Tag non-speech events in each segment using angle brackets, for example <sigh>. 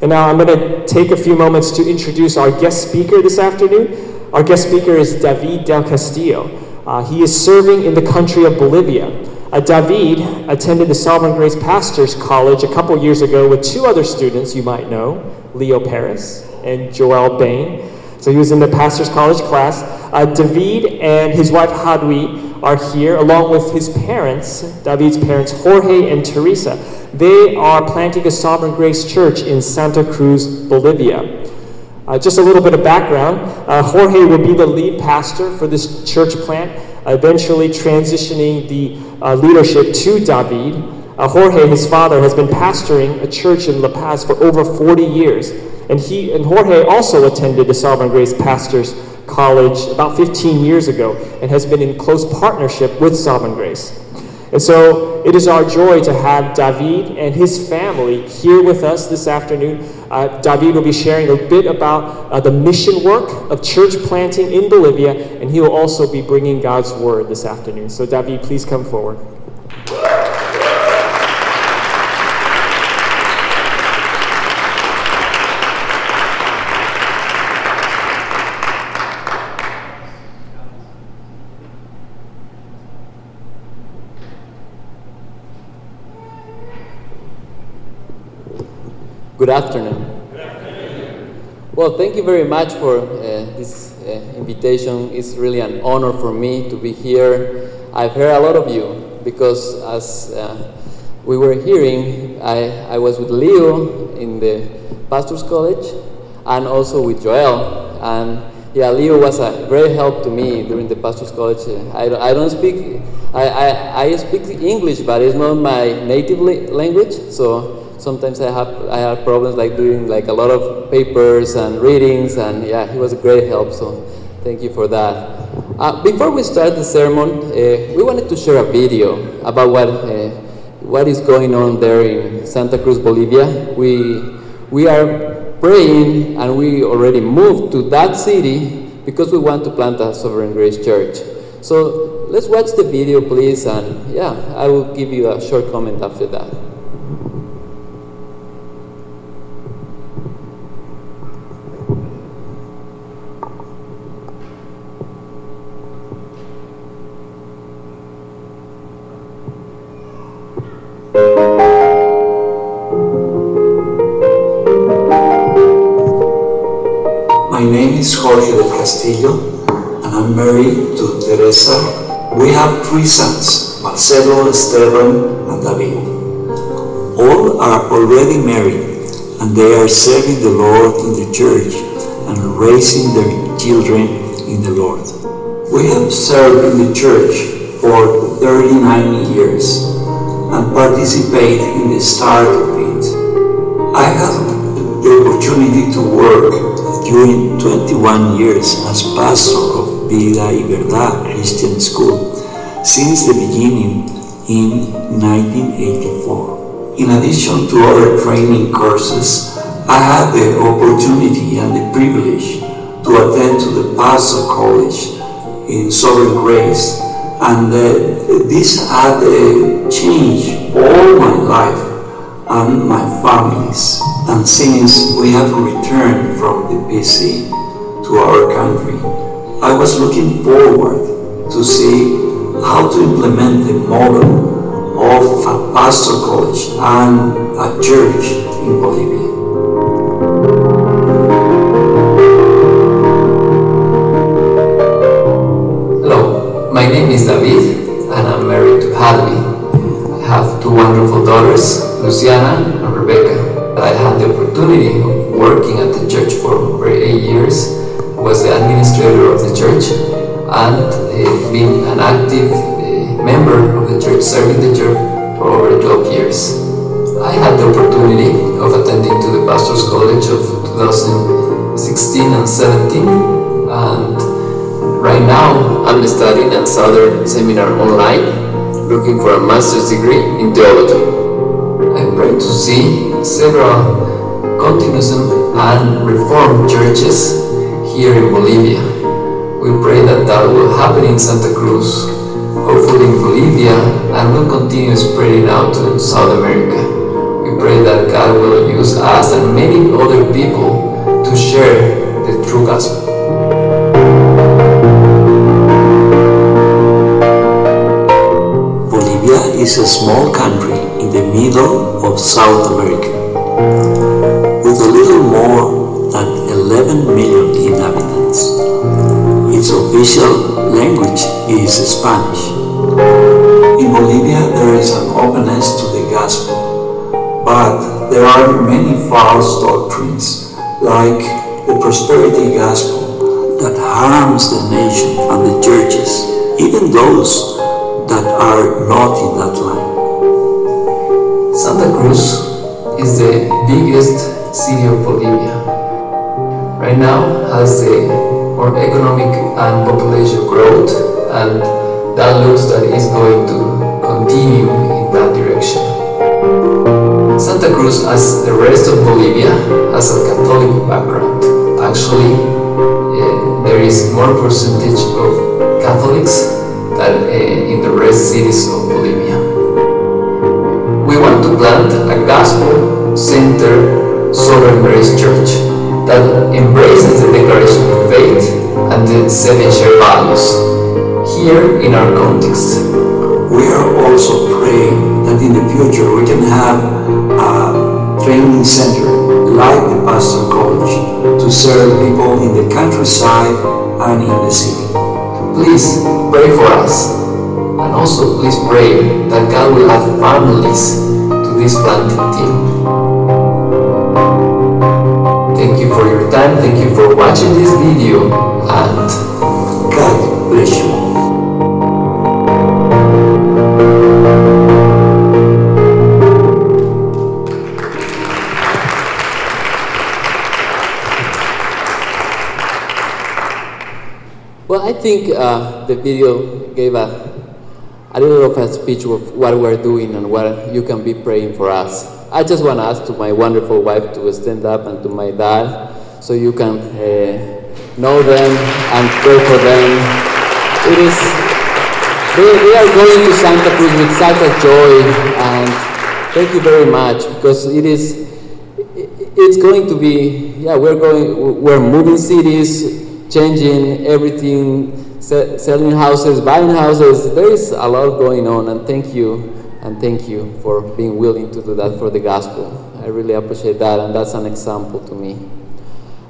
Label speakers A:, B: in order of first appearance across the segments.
A: And now I'm going to take a few moments to introduce our guest speaker this afternoon. Our guest speaker is David Del Castillo. Uh, he is serving in the country of Bolivia. Uh, David attended the Sovereign Grace Pastors College a couple years ago with two other students you might know, Leo Paris and Joel Bain. So he was in the Pastors College class. Uh, David and his wife Hadwi are here, along with his parents, David's parents, Jorge and Teresa. They are planting a Sovereign Grace Church in Santa Cruz, Bolivia. Uh, just a little bit of background uh, Jorge will be the lead pastor for this church plant, eventually transitioning the uh, leadership to David. Uh, Jorge, his father, has been pastoring a church in La Paz for over 40 years. And he and Jorge also attended the Sovereign Grace Pastors College about 15 years ago and has been in close partnership with Sovereign Grace. And so it is our joy to have David and his family here with us this afternoon. Uh, David will be sharing a bit about uh, the mission work of church planting in Bolivia, and he will also be bringing God's word this afternoon. So, David, please come forward.
B: Good afternoon. Well, thank you very much for uh, this uh, invitation. It's really an honor for me to be here. I've heard a lot of you because, as uh, we were hearing, I, I was with Leo in the Pastor's College and also with Joel. And yeah, Leo was a great help to me during the Pastor's College. I, I don't speak, I, I, I speak English, but it's not my native language. So sometimes I have I have problems like doing like a lot of papers and readings, and yeah, he was a great help. So thank you for that. Uh, before we start the sermon, uh, we wanted to share a video about what uh, what is going on there in Santa Cruz, Bolivia. We we are praying, and we already moved to that city because we want to plant a Sovereign Grace Church. So let's watch the video, please, and yeah, I will give you a short comment after that.
C: Castillo, and I'm married to Teresa. We have three sons, Marcelo, Esteban, and David. All are already married, and they are serving the Lord in the church and raising their children in the Lord. We have served in the church for 39 years and participate in the start of it. I had the opportunity to work during 21 years as pastor of Vida y Verdad Christian School since the beginning in 1984. In addition to other training courses, I had the opportunity and the privilege to attend to the Pastor College in Sovereign Grace, and uh, this had uh, changed all my life and my families. And since we have returned from the PC to our country, I was looking forward to see how to implement the model of a pastor college and a church in Bolivia.
B: Hello, my name is David and I'm married to Hadley. I have two wonderful daughters, Luciana and Rebecca. I had the opportunity of working at the church for over eight years, was the administrator of the church, and uh, being an active uh, member of the church, serving the church for over 12 years. I had the opportunity of attending to the Pastor's College of 2016 and 17, and right now I'm studying at Southern Seminar Online, looking for a master's degree in theology. To see several continuism and reform churches here in Bolivia. We pray that that will happen in Santa Cruz, hopefully in Bolivia, and will continue spreading out to South America. We pray that God will use us and many other people to share the true gospel.
C: Is a small country in the middle of South America with a little more than 11 million inhabitants. Its official language is Spanish. In Bolivia, there is an openness to the gospel, but there are many false doctrines, like the prosperity gospel, that harms the nation and the churches, even those are not in that line.
B: Santa Cruz is the biggest city of Bolivia. Right now has a more economic and population growth and that looks that is going to continue in that direction. Santa Cruz, as the rest of Bolivia, has a Catholic background. Actually, uh, there is more percentage of Catholics in the rest cities of Bolivia. We want to plant a gospel-centered Sovereign Grace Church that embraces the Declaration of Faith and the seven shared values here in our context.
C: We are also praying that in the future we can have a training center like the Pastor College to serve people in the countryside and in the city.
B: Please pray for us. And also please pray that God will add families to this planting team. Thank you for your time. Thank you for watching this video and
C: God bless you.
B: Well, I think uh, the video gave a, little of a speech of what we're doing and what you can be praying for us. I just want to ask to my wonderful wife to stand up and to my dad so you can uh, know them and pray for them. It is, they, they are going to Santa Cruz with such a joy and thank you very much because it is, it's going to be, yeah, we're going, we're moving cities, changing everything, selling houses, buying houses. There is a lot going on, and thank you, and thank you for being willing to do that for the gospel. I really appreciate that, and that's an example to me.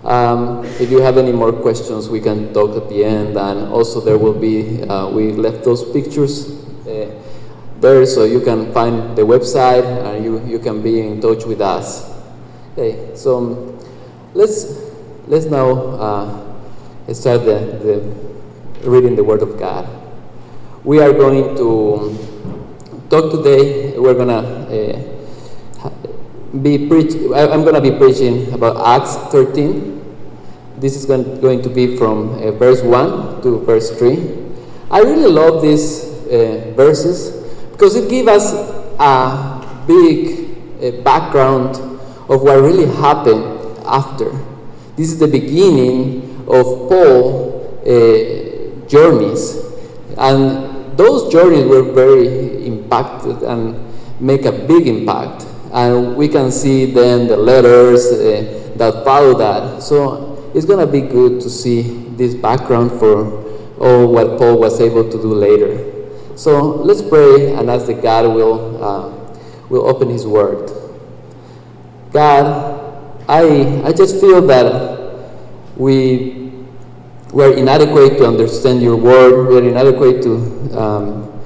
B: Um, if you have any more questions, we can talk at the end, and also there will be, uh, we left those pictures uh, there so you can find the website and you, you can be in touch with us. Okay, so let's, let's now uh, start the, the reading the Word of God. We are going to talk today. We're gonna uh, be preach. I'm gonna be preaching about Acts 13. This is going, going to be from uh, verse 1 to verse 3. I really love these uh, verses because it gives us a big uh, background of what really happened after. This is the beginning of Paul uh, journeys, and those journeys were very impacted and make a big impact. And we can see then the letters uh, that follow that. So it's gonna be good to see this background for all what Paul was able to do later. So let's pray and ask that God will uh, will open His Word. God, I I just feel that we we're inadequate to understand your word. We're inadequate to um,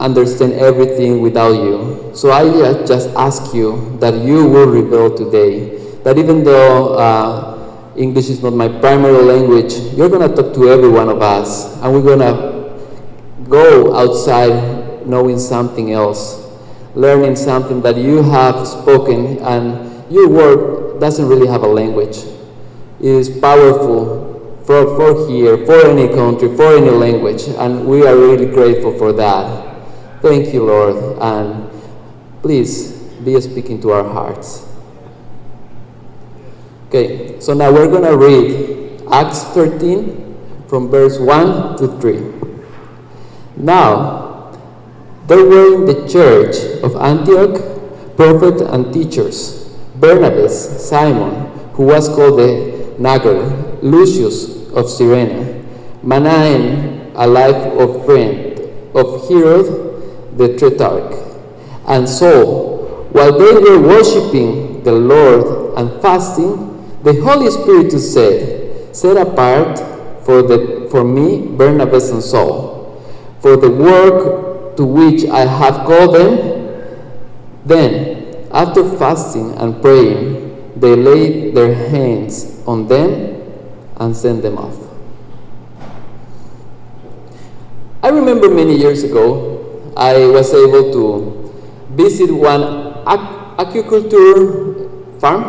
B: understand everything without you. So I uh, just ask you that you will reveal today that even though uh, English is not my primary language, you're going to talk to every one of us, and we're going to go outside knowing something else, learning something that you have spoken, and your word doesn't really have a language is powerful for, for here, for any country, for any language, and we are really grateful for that. Thank you, Lord, and please be speaking to our hearts. Okay, so now we're going to read Acts 13 from verse 1 to 3. Now, there were in the church of Antioch prophets and teachers, Barnabas, Simon, who was called the Niger, Lucius of Cyrene, Manaen, a life of friend of Herod the Tetrarch, and Saul. While they were worshipping the Lord and fasting, the Holy Spirit said, Set apart for, the, for me Barnabas and Saul, for the work to which I have called them. Then, after fasting and praying, they laid their hands on them and send them off. I remember many years ago, I was able to visit one aquaculture farm.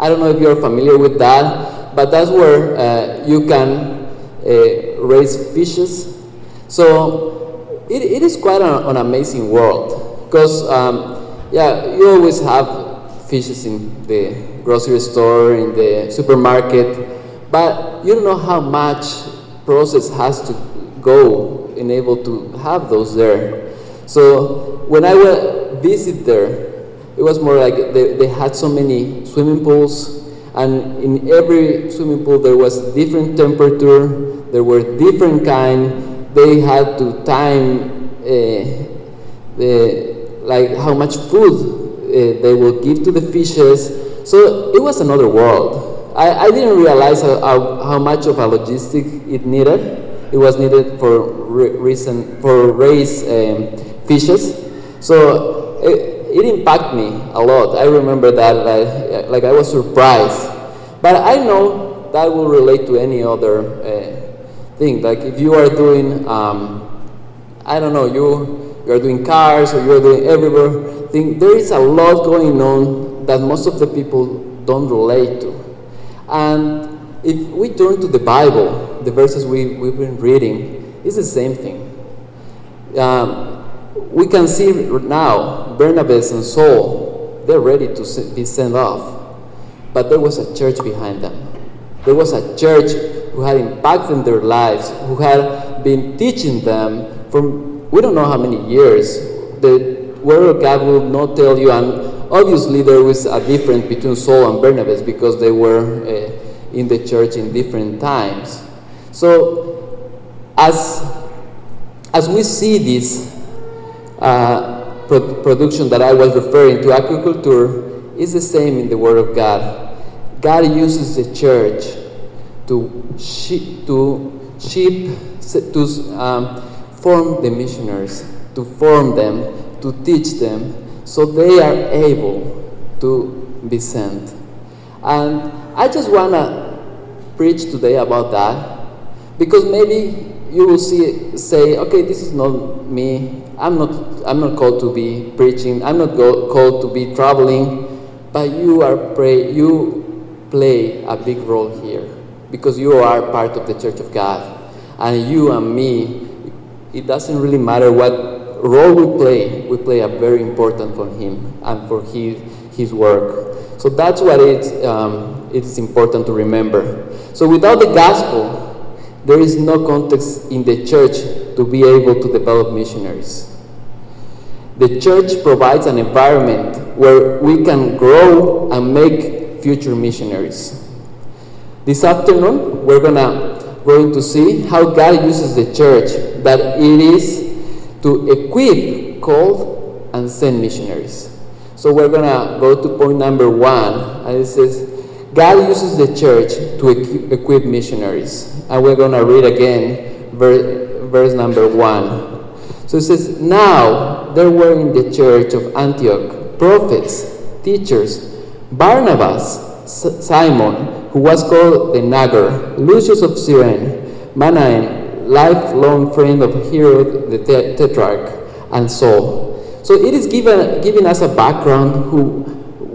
B: I don't know if you're familiar with that, but that's where uh, you can uh, raise fishes. So it, it is quite an, an amazing world because, um, yeah, you always have fishes in the grocery store, in the supermarket, but you don't know how much process has to go in able to have those there. So when I went visit there, it was more like they, they had so many swimming pools, and in every swimming pool there was different temperature, there were different kind. They had to time uh, the like how much food they will give to the fishes. So it was another world. I, I didn't realize how, how, how much of a logistic it needed it was needed for reason for raise um, fishes. So it, it impacted me a lot. I remember that like, like I was surprised, but I know that will relate to any other uh, thing. Like if you are doing, um, I don't know, you you are doing cars or you are doing everywhere. Thing there is a lot going on that most of the people don't relate to, and if we turn to the Bible, the verses we, we've been reading, it's the same thing. Um, we can see now Barnabas and Saul, they're ready to be sent off. But there was a church behind them. There was a church who had impacted their lives, who had been teaching them for we don't know how many years. The Of God will not tell you, and obviously there was a difference between Saul and Barnabas because they were. Uh, in the church in different times. So, as, as we see this uh, pro- production that I was referring to, aquaculture, is the same in the Word of God. God uses the church to sheep, to sheep, to um, form the missionaries, to form them, to teach them, so they are able to be sent. And I just want to preach today about that because maybe you will see say okay this is not me. I'm not i'm not called to be preaching. I'm not go, called to be traveling. But you are pray you play a big role here because you are part of the church of god and you and me it doesn't really matter what role we play we play a very important for him and for his his work so that's what it's, um, it's important to remember. So without the gospel, there is no context in the church to be able to develop missionaries. The church provides an environment where we can grow and make future missionaries. This afternoon, we're gonna going to see how God uses the church, that it is to equip, call, and send missionaries. So we're going to go to point number one, and it says, God uses the church to equip missionaries. And we're going to read again verse, number one. So it says, Now there were in the church of Antioch prophets, teachers, Barnabas, Simon, who was called the Niger, Lucius of Cyrene, Manaen, lifelong friend of Herod the Tetrarch, and Saul so it is given, giving us a background who,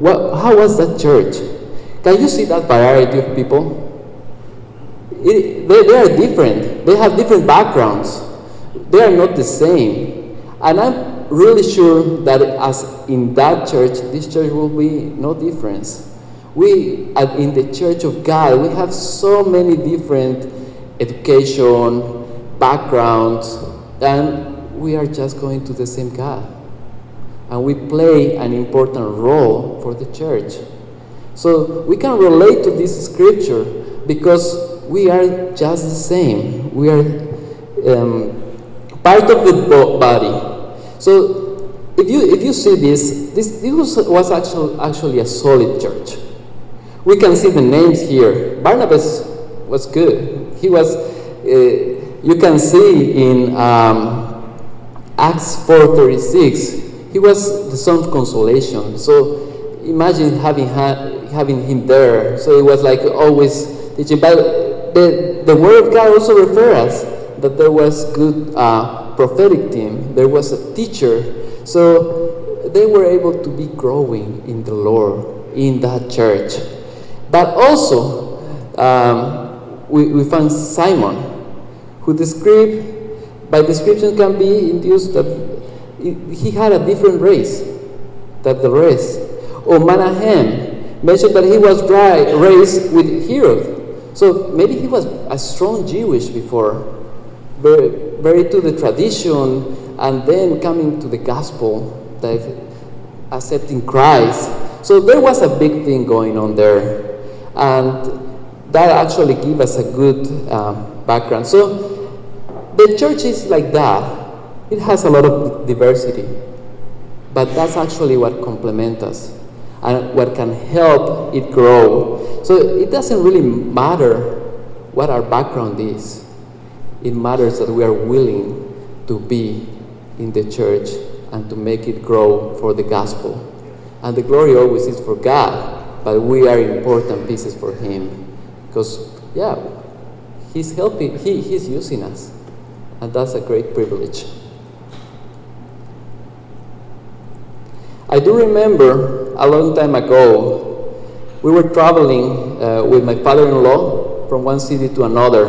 B: what, how was that church? Can you see that variety of people? It, they, they are different. They have different backgrounds. They are not the same. And I'm really sure that as in that church, this church will be no difference. We, in the church of God, we have so many different education, backgrounds, and we are just going to the same God. and we play an important role for the church. So we can relate to this scripture because we are just the same. We are um, part of the body. So if you if you see this, this, this was, was actually actually a solid church. We can see the names here. Barnabas was good. He was. Uh, you can see in um, Acts 4:36. He was the son of consolation. So imagine having ha- having him there. So it was like always teaching. But the the word of God also refers us that there was good uh, prophetic team. There was a teacher. So they were able to be growing in the Lord in that church. But also, um, we, we find Simon, who describe, by description can be induced that he had a different race than the rest. Or Manahem mentioned that he was raised with Herod. So maybe he was a strong Jewish before, very, very to the tradition, and then coming to the gospel, accepting Christ. So there was a big thing going on there and that actually gives us a good um, background. So the church is like that. It has a lot of diversity, but that's actually what complements us and what can help it grow. So it doesn't really matter what our background is. It matters that we are willing to be in the church and to make it grow for the gospel. And the glory always is for God but we are important pieces for him because yeah he's helping he, he's using us and that's a great privilege i do remember a long time ago we were traveling uh, with my father-in-law from one city to another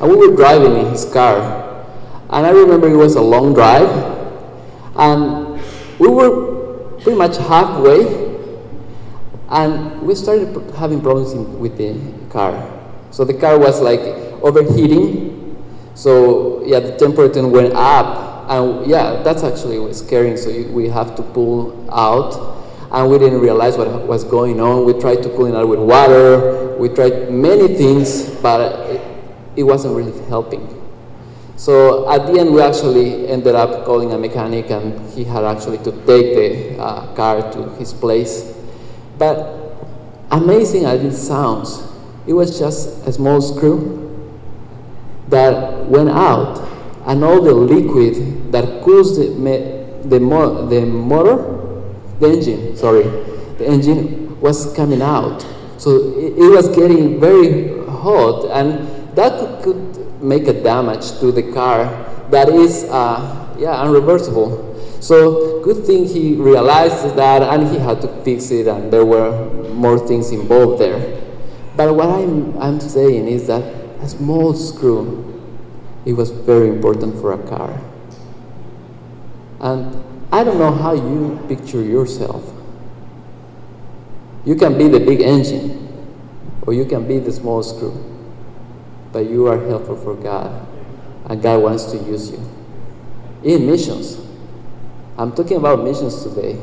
B: and we were driving in his car and i remember it was a long drive and we were pretty much halfway and we started having problems in, with the car. So the car was like overheating. So yeah, the temperature went up, and yeah, that's actually was scary. So you, we have to pull out, and we didn't realize what was going on. We tried to pull it out with water. We tried many things, but it, it wasn't really helping. So at the end, we actually ended up calling a mechanic, and he had actually to take the uh, car to his place. But amazing as it sounds, it was just a small screw that went out, and all the liquid that cools the, the, mo- the motor, the engine, sorry, the engine was coming out. So it, it was getting very hot, and that could, could, make a damage to the car that is, uh, yeah, unreversible. So good thing he realized that and he had to fix it and there were more things involved there. But what I'm, I'm saying is that a small screw, it was very important for a car. And I don't know how you picture yourself. You can be the big engine, or you can be the small screw, but you are helpful for God, and God wants to use you. In missions, I'm talking about missions today.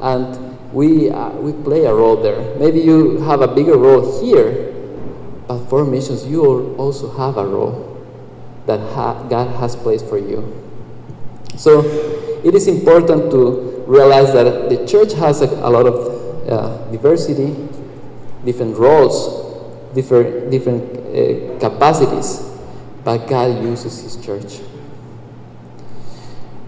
B: And we, uh, we play a role there. Maybe you have a bigger role here, for missions, you also have a role that ha- God has placed for you. So it is important to realize that the church has a, a lot of uh, diversity, different roles, different, different uh, capacities, but God uses His church.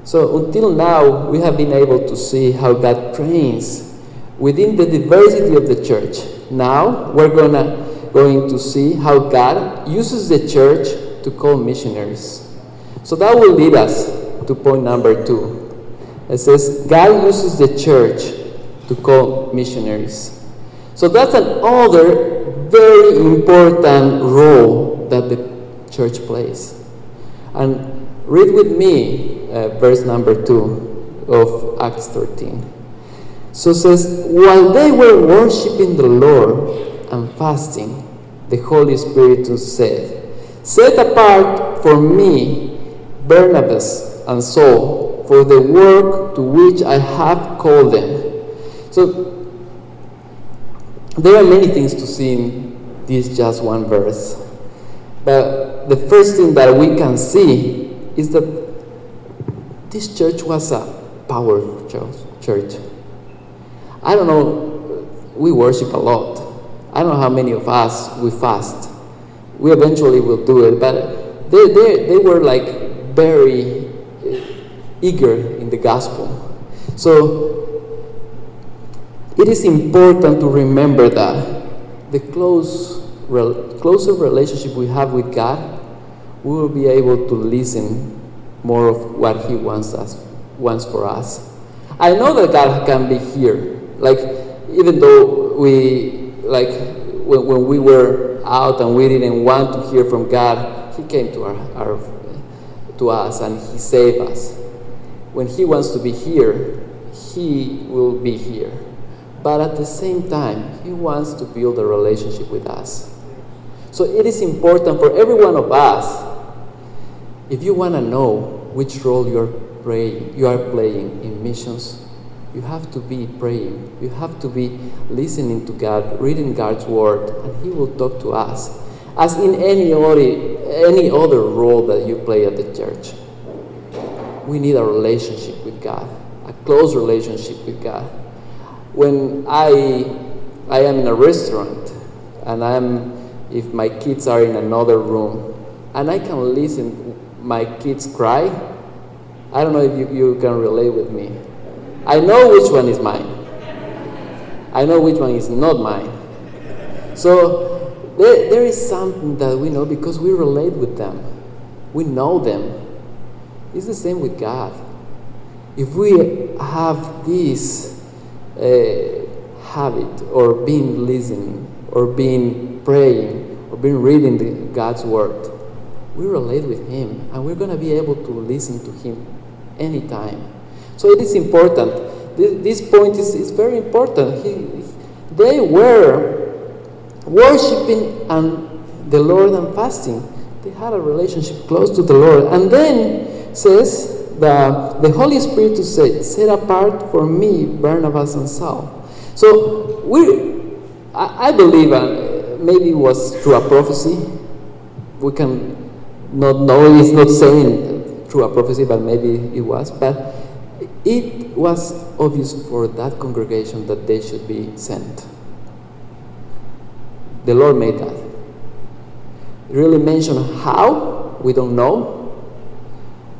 B: So until now, we have been able to see how God trains within the diversity of the church. Now we're gonna going to see how God uses the church to call missionaries. So that will lead us to point number two. It says God uses the church to call missionaries. So that's another very important role that the church plays. And read with me uh, verse number 2 of Acts 13. So it says, while they were worshiping the Lord and fasting, the Holy Spirit said, Set apart for me Barnabas and Saul for the work to which I have called them. So there are many things to see in this just one verse. But the first thing that we can see is that this church was a powerful church. I don't know, we worship a lot. I don't know how many of us we fast. We eventually will do it, but they, they, they were like very uh, eager in the gospel. So it is important to remember that the close, closer relationship we have with God, we will be able to listen more of what He wants us wants for us. I know that God can be here. Like even though we like when, when we were out and we didn't want to hear from God, He came to our, our to us and He saved us. When He wants to be here, He will be here. But at the same time, He wants to build a relationship with us. So it is important for every one of us, if you want to know which role you're praying, you are playing in missions, you have to be praying. You have to be listening to God, reading God's word, and He will talk to us. As in any other, any other role that you play at the church. We need a relationship with God, a close relationship with God when I, I am in a restaurant and I'm, if my kids are in another room and I can listen my kids cry, I don't know if you, you can relate with me. I know which one is mine. I know which one is not mine. So there, there is something that we know because we relate with them. We know them. It's the same with God. If we have this uh, habit or being listening or being praying or being reading the, God's word, we relate with Him and we're going to be able to listen to Him anytime. So it is important. This, this point is, is very important. He, they were worshiping and the Lord and fasting. They had a relationship close to the Lord. And then says the, the Holy Spirit to say, set apart for me Barnabas and Saul. So we, I, I believe, uh, maybe it was through a prophecy. We can not know, it's not saying through a prophecy, but maybe it was. But it was obvious for that congregation that they should be sent. The Lord made that. Really mention how, we don't know,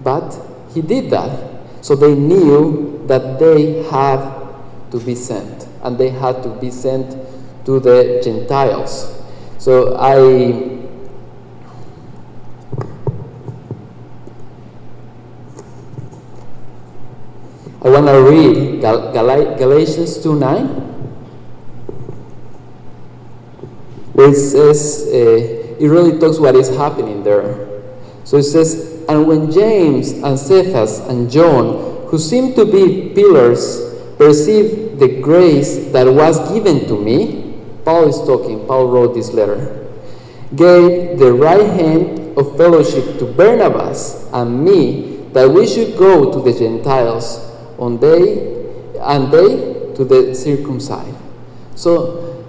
B: but he did that. So they knew that they had to be sent, and they had to be sent to the Gentiles. So I. I want to read Gal- Gal- Galatians 2 9, where it says, uh, it really talks what is happening there. So it says, and when James and Cephas and John, who seemed to be pillars, perceived the grace that was given to me, Paul is talking, Paul wrote this letter, gave the right hand of fellowship to Barnabas and me that we should go to the Gentiles on they and they to the circumcised. So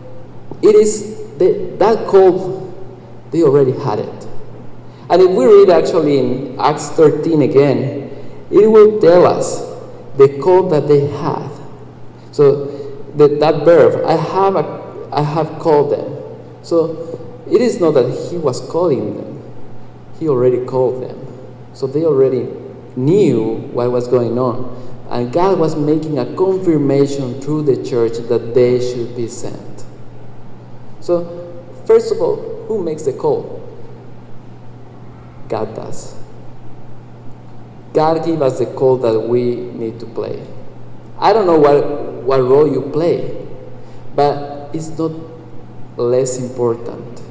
B: it is the, that call they already had it. And if we read actually in Acts 13 again, it will tell us the call that they had. So the, that verb, I have, a, I have called them. So it is not that he was calling them, he already called them. So they already knew what was going on. And God was making a confirmation through the church that they should be sent. So, first of all, who makes the call? God does. God give us the call that we need to play. I don't know what, what role you play, but it's not less important.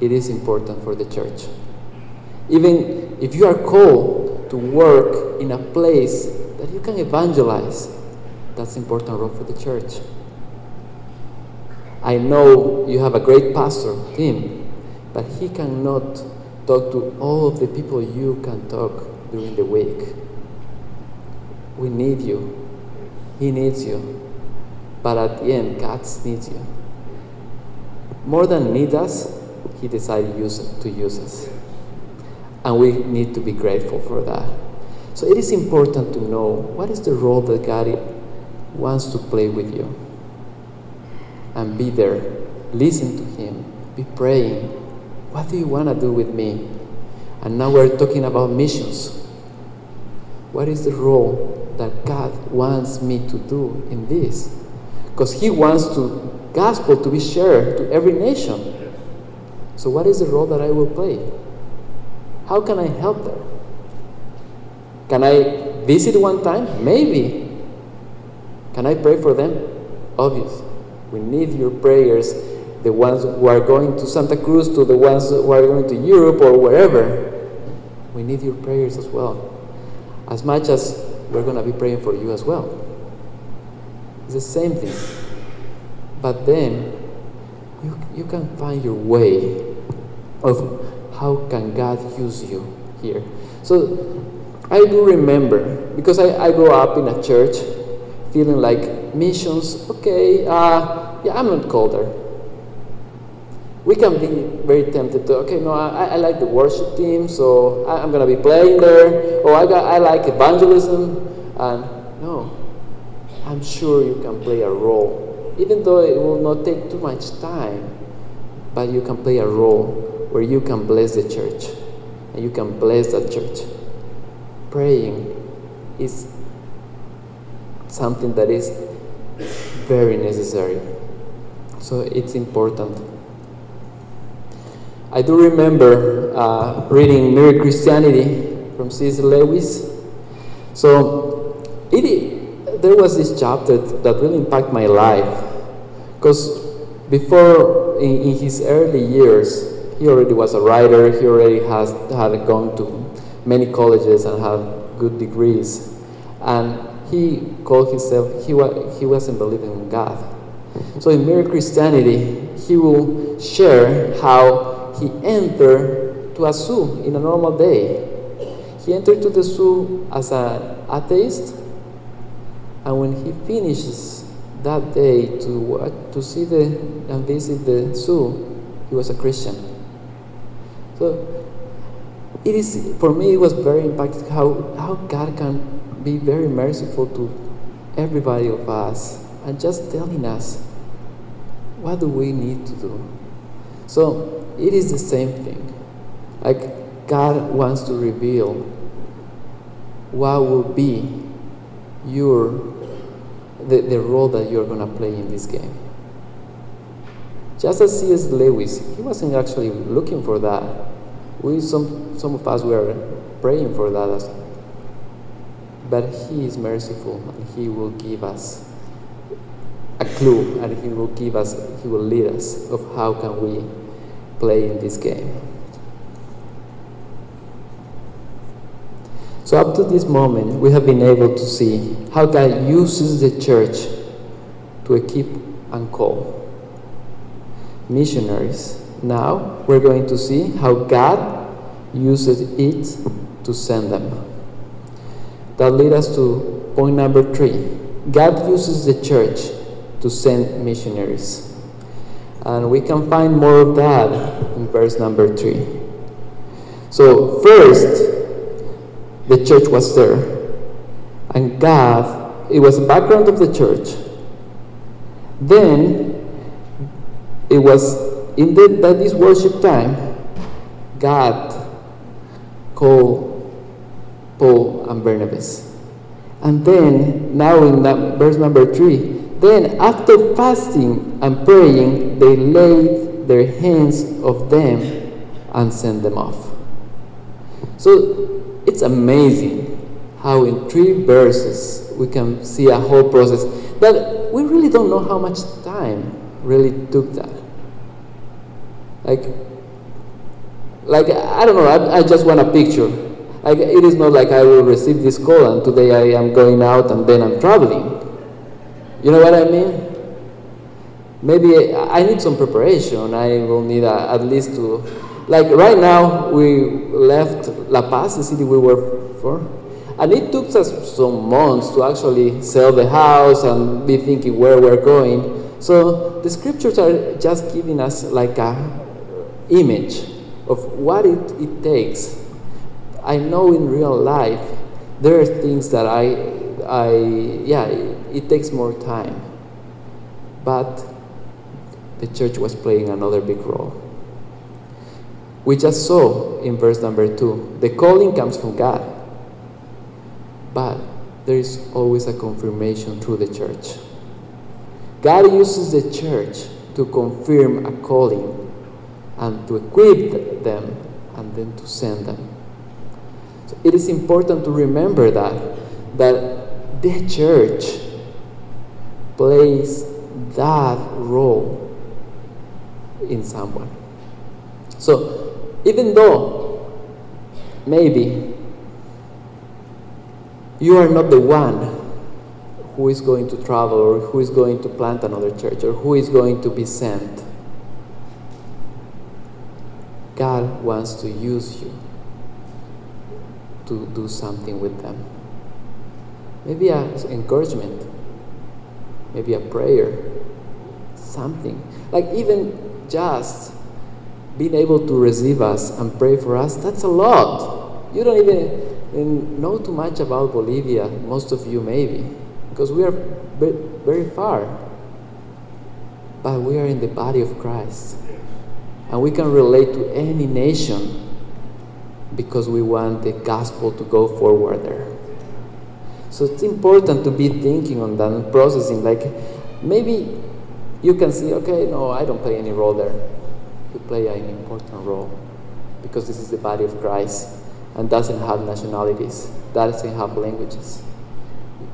B: It is important for the church. Even if you are called to work in a place that you can evangelize, that's important role for the church. I know you have a great pastor, Tim, but he cannot talk to all of the people you can talk during the week. we need you. He needs you. But at the end, God needs you. More than need us, He decided to use us. And we need to be grateful for that. So it is important to know what is the role that God wants to play with you. And be there. Listen to Him. Be praying. What do you want to do with me? And now we're talking about missions. What is the role that God wants me to do in this? Because He wants to gospel to be shared to every nation. So what is the role that I will play? How can I help them? Can I visit one time? Maybe. Can I pray for them? Obvious. We need your prayers, the ones who are going to Santa Cruz, to the ones who are going to Europe or wherever. We need your prayers as well. As much as we're going to be praying for you as well. It's the same thing. But then you, you can find your way of how can God use you here. So I do remember, because I, I grew up in a church feeling like missions, okay, uh, yeah, I'm not called there. We can be very tempted to, okay, no, I, I like the worship team, so I, am going to be playing there, or I, got, I like evangelism, and no, I'm sure you can play a role, even though it will not take too much time, but you can play a role where you can bless the church, and you can bless that church praying is something that is very necessary. So it's important. I do remember uh, reading Mere Christianity from C.S. Lewis. So it, there was this chapter that really impacted my life because before in, in, his early years he already was a writer he already has had gone to many colleges and had good degrees. And he called himself, he, wa- he wasn't believing in God. So in Mere Christianity, he will share how he entered to a zoo in a normal day. He entered to the zoo as an atheist, and when he finishes that day to, to see the, and visit the zoo, he was a Christian. So it is for me it was very impacting how, how God can be very merciful to everybody of us and just telling us what do we need to do. So it is the same thing. Like God wants to reveal what will be your the, the role that you're gonna play in this game. Just as C.S. Lewis, he wasn't actually looking for that we some some of us were praying for that but he is merciful and he will give us a clue and he will give us he will lead us of how can we play in this game so up to this moment we have been able to see how god uses the church to equip and call missionaries now we're going to see how God uses it to send them. That leads us to point number three. God uses the church to send missionaries. And we can find more of that in verse number three. So, first, the church was there. And God, it was the background of the church. Then, it was in the, that this worship time, God called Paul and Barnabas. And then, now in verse number three, then after fasting and praying, they laid their hands of them and sent them off. So it's amazing how in three verses we can see a whole process that we really don't know how much time really took that. Like, like I don't know. I, I just want a picture. Like it is not like I will receive this call and today I am going out and then I'm traveling. You know what I mean? Maybe I need some preparation. I will need a, at least to, like right now we left La Paz, the city we were for, And it took us some months to actually sell the house and be thinking where we're going. So the scriptures are just giving us like a image of what it, it takes. I know in real life there are things that I, I yeah, it, it takes more time. But the church was playing another big role. We just saw in verse number two the calling comes from God. But there is always a confirmation through the church. God uses the church to confirm a calling and to equip them and then to send them. So it is important to remember that that the church plays that role in someone. So even though maybe you are not the one who is going to travel or who is going to plant another church or who is going to be sent. God wants to use you to do something with them. Maybe an encouragement, maybe a prayer, something. Like even just being able to receive us and pray for us, that's a lot. You don't even know too much about Bolivia, most of you maybe, because we are very far. But we are in the body of Christ. And we can relate to any nation because we want the gospel to go forward there. So it's important to be thinking on that and processing. Like maybe you can see, okay, no, I don't play any role there. You play an important role because this is the body of Christ and doesn't have nationalities, doesn't have languages,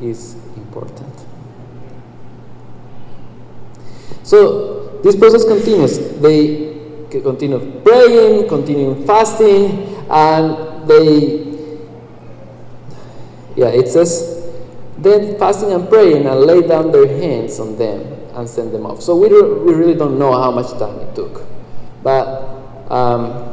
B: is important. So this process continues. They continue praying, continue fasting, and they, yeah, it says, then fasting and praying and lay down their hands on them and send them off. So we, we really don't know how much time it took. But um,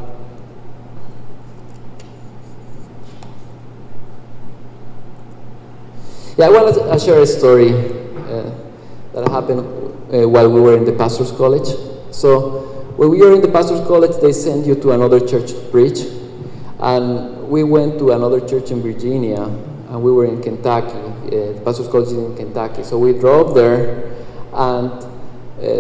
B: Yeah, I want to share a story uh, that happened uh, while we were in the pastor's college. So, when we were in the pastor's college, they sent you to another church to preach. And we went to another church in Virginia, and we were in Kentucky. Uh, the pastor's college is in Kentucky. So, we drove there, and uh,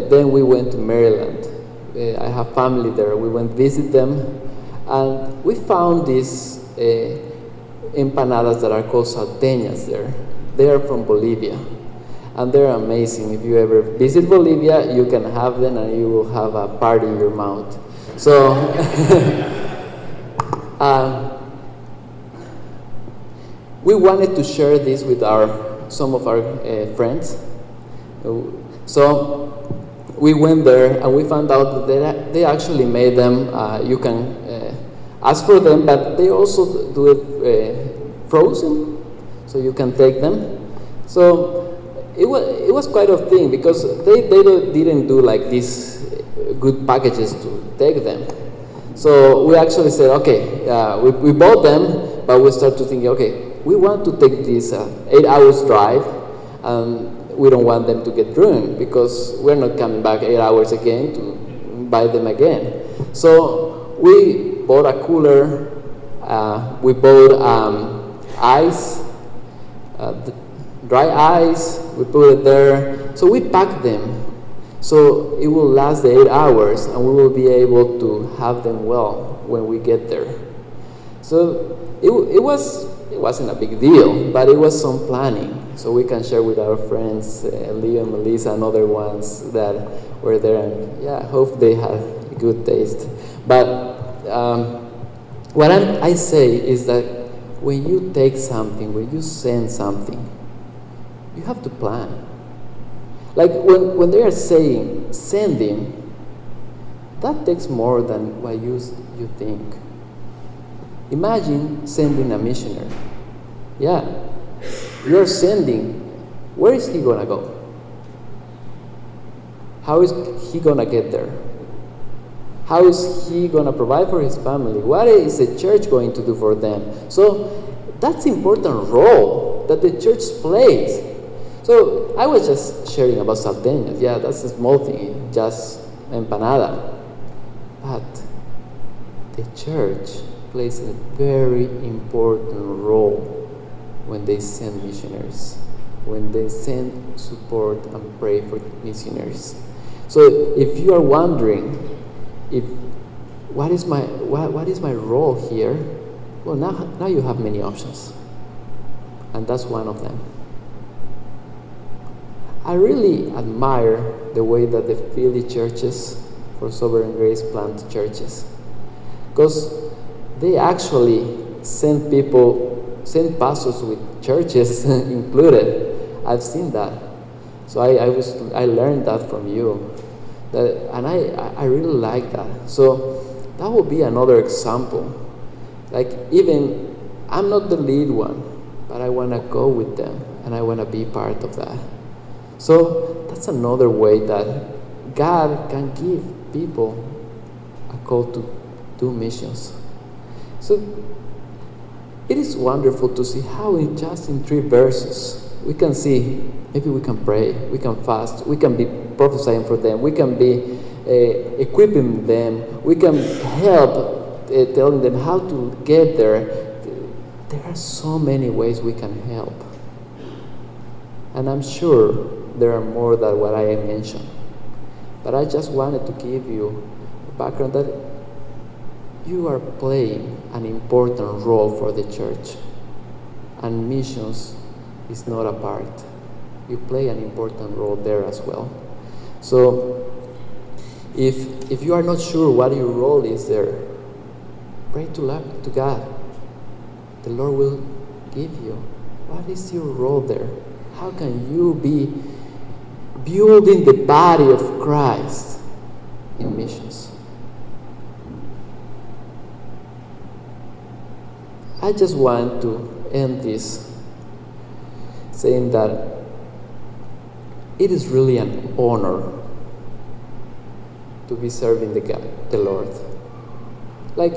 B: then we went to Maryland. Uh, I have family there. We went visit them, and we found these uh, empanadas that are called salteñas there. They are from Bolivia. And they're amazing. If you ever visit Bolivia, you can have them and you will have a party in your mouth. So, <laughs> uh, we wanted to share this with our some of our uh, friends. So we went there and we found out that they, they actually made them. Uh, you can uh, ask for them, but they also do it uh, frozen so you can take them. So it was, it was quite a thing because they, they didn't do like these good packages to take them. So we actually said, okay, uh, we, we bought them, but we start to think, okay, we want to take this uh, eight hours drive, and we don't want them to get ruined because we're not coming back eight hours again to buy them again. So we bought a cooler, uh, we bought um, ice, uh, dry ice, we put it there. So we pack them. So it will last the eight hours and we will be able to have them well when we get there. So it, it was it wasn't a big deal, but it was some planning. So we can share with our friends, uh, Leo Melissa and other ones that were there and yeah, hope they had good taste. But um, what I'm, I say is that when you take something, when you send something, you have to plan. Like when, when they are saying sending, that takes more than what you, you think. Imagine sending a missionary. Yeah, you're sending. Where is he gonna go? How is he gonna get there? How is he gonna provide for his family? What is the church going to do for them? So that's important role that the church plays. So I was just sharing about salteñas. Yeah, that's a small thing, just empanada. But the church plays a very important role when they send missionaries, when they send support and pray for missionaries. So if you are wondering if what is my what, what is my role here? Well now now you have many options. And that's one of them. I really admire the way that the Philly churches for Sovereign Grace plant churches. Because they actually send people, send pastors with churches <laughs> included. I've seen that. So I, I, was, I learned that from you. That, and I, I really like that. So that would be another example. Like, even I'm not the lead one, but I want to go with them and I want to be part of that. So that's another way that God can give people a call to do missions. So it is wonderful to see how in just in three verses we can see maybe we can pray, we can fast, we can be prophesying for them, we can be uh, equipping them, we can help uh, telling them how to get there. There are so many ways we can help. And I'm sure there are more than what I mentioned. But I just wanted to give you a background that you are playing an important role for the church. And missions is not a part. You play an important role there as well. So if if you are not sure what your role is there, pray to, to God. The Lord will give you. What is your role there? How can you be building the body of Christ in missions? I just want to end this saying that it is really an honor to be serving the God, the Lord. Like,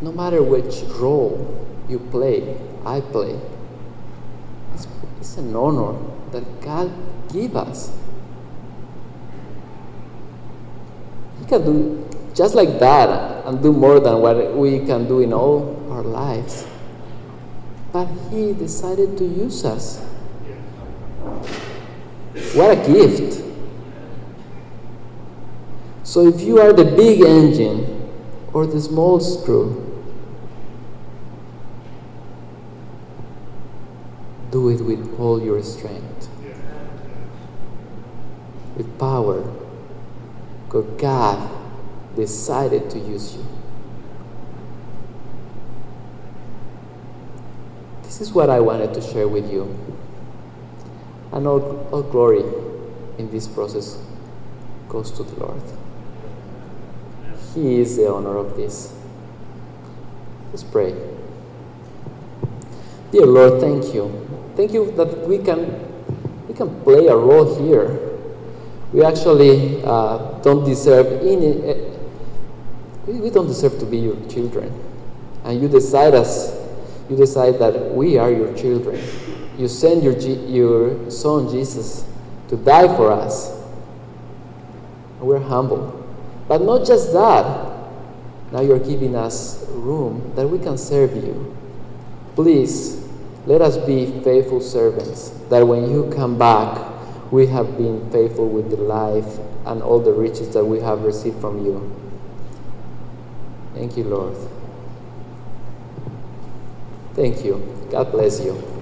B: no matter which role you play, I play, it's, it's an honor that God give us. He can do just like that and do more than what we can do in all our lives. But He decided to use us. What a gift! So if you are the big engine or the small screw, do it with all your strength, with power, because God decided to use you. This is what I wanted to share with you. And all, all glory in this process goes to the Lord. He is the owner of this. Let's pray. Dear Lord, thank you. Thank you that we can we can play a role here. We actually uh, don't deserve any. Uh, we don't deserve to be your children, and you decide us. You decide that we are your children. You send your your son Jesus to die for us. We're humble. But not just that, now you're giving us room that we can serve you. Please, let us be faithful servants, that when you come back, we have been faithful with the life and all the riches that we have received from you. Thank you, Lord. Thank you. God bless you.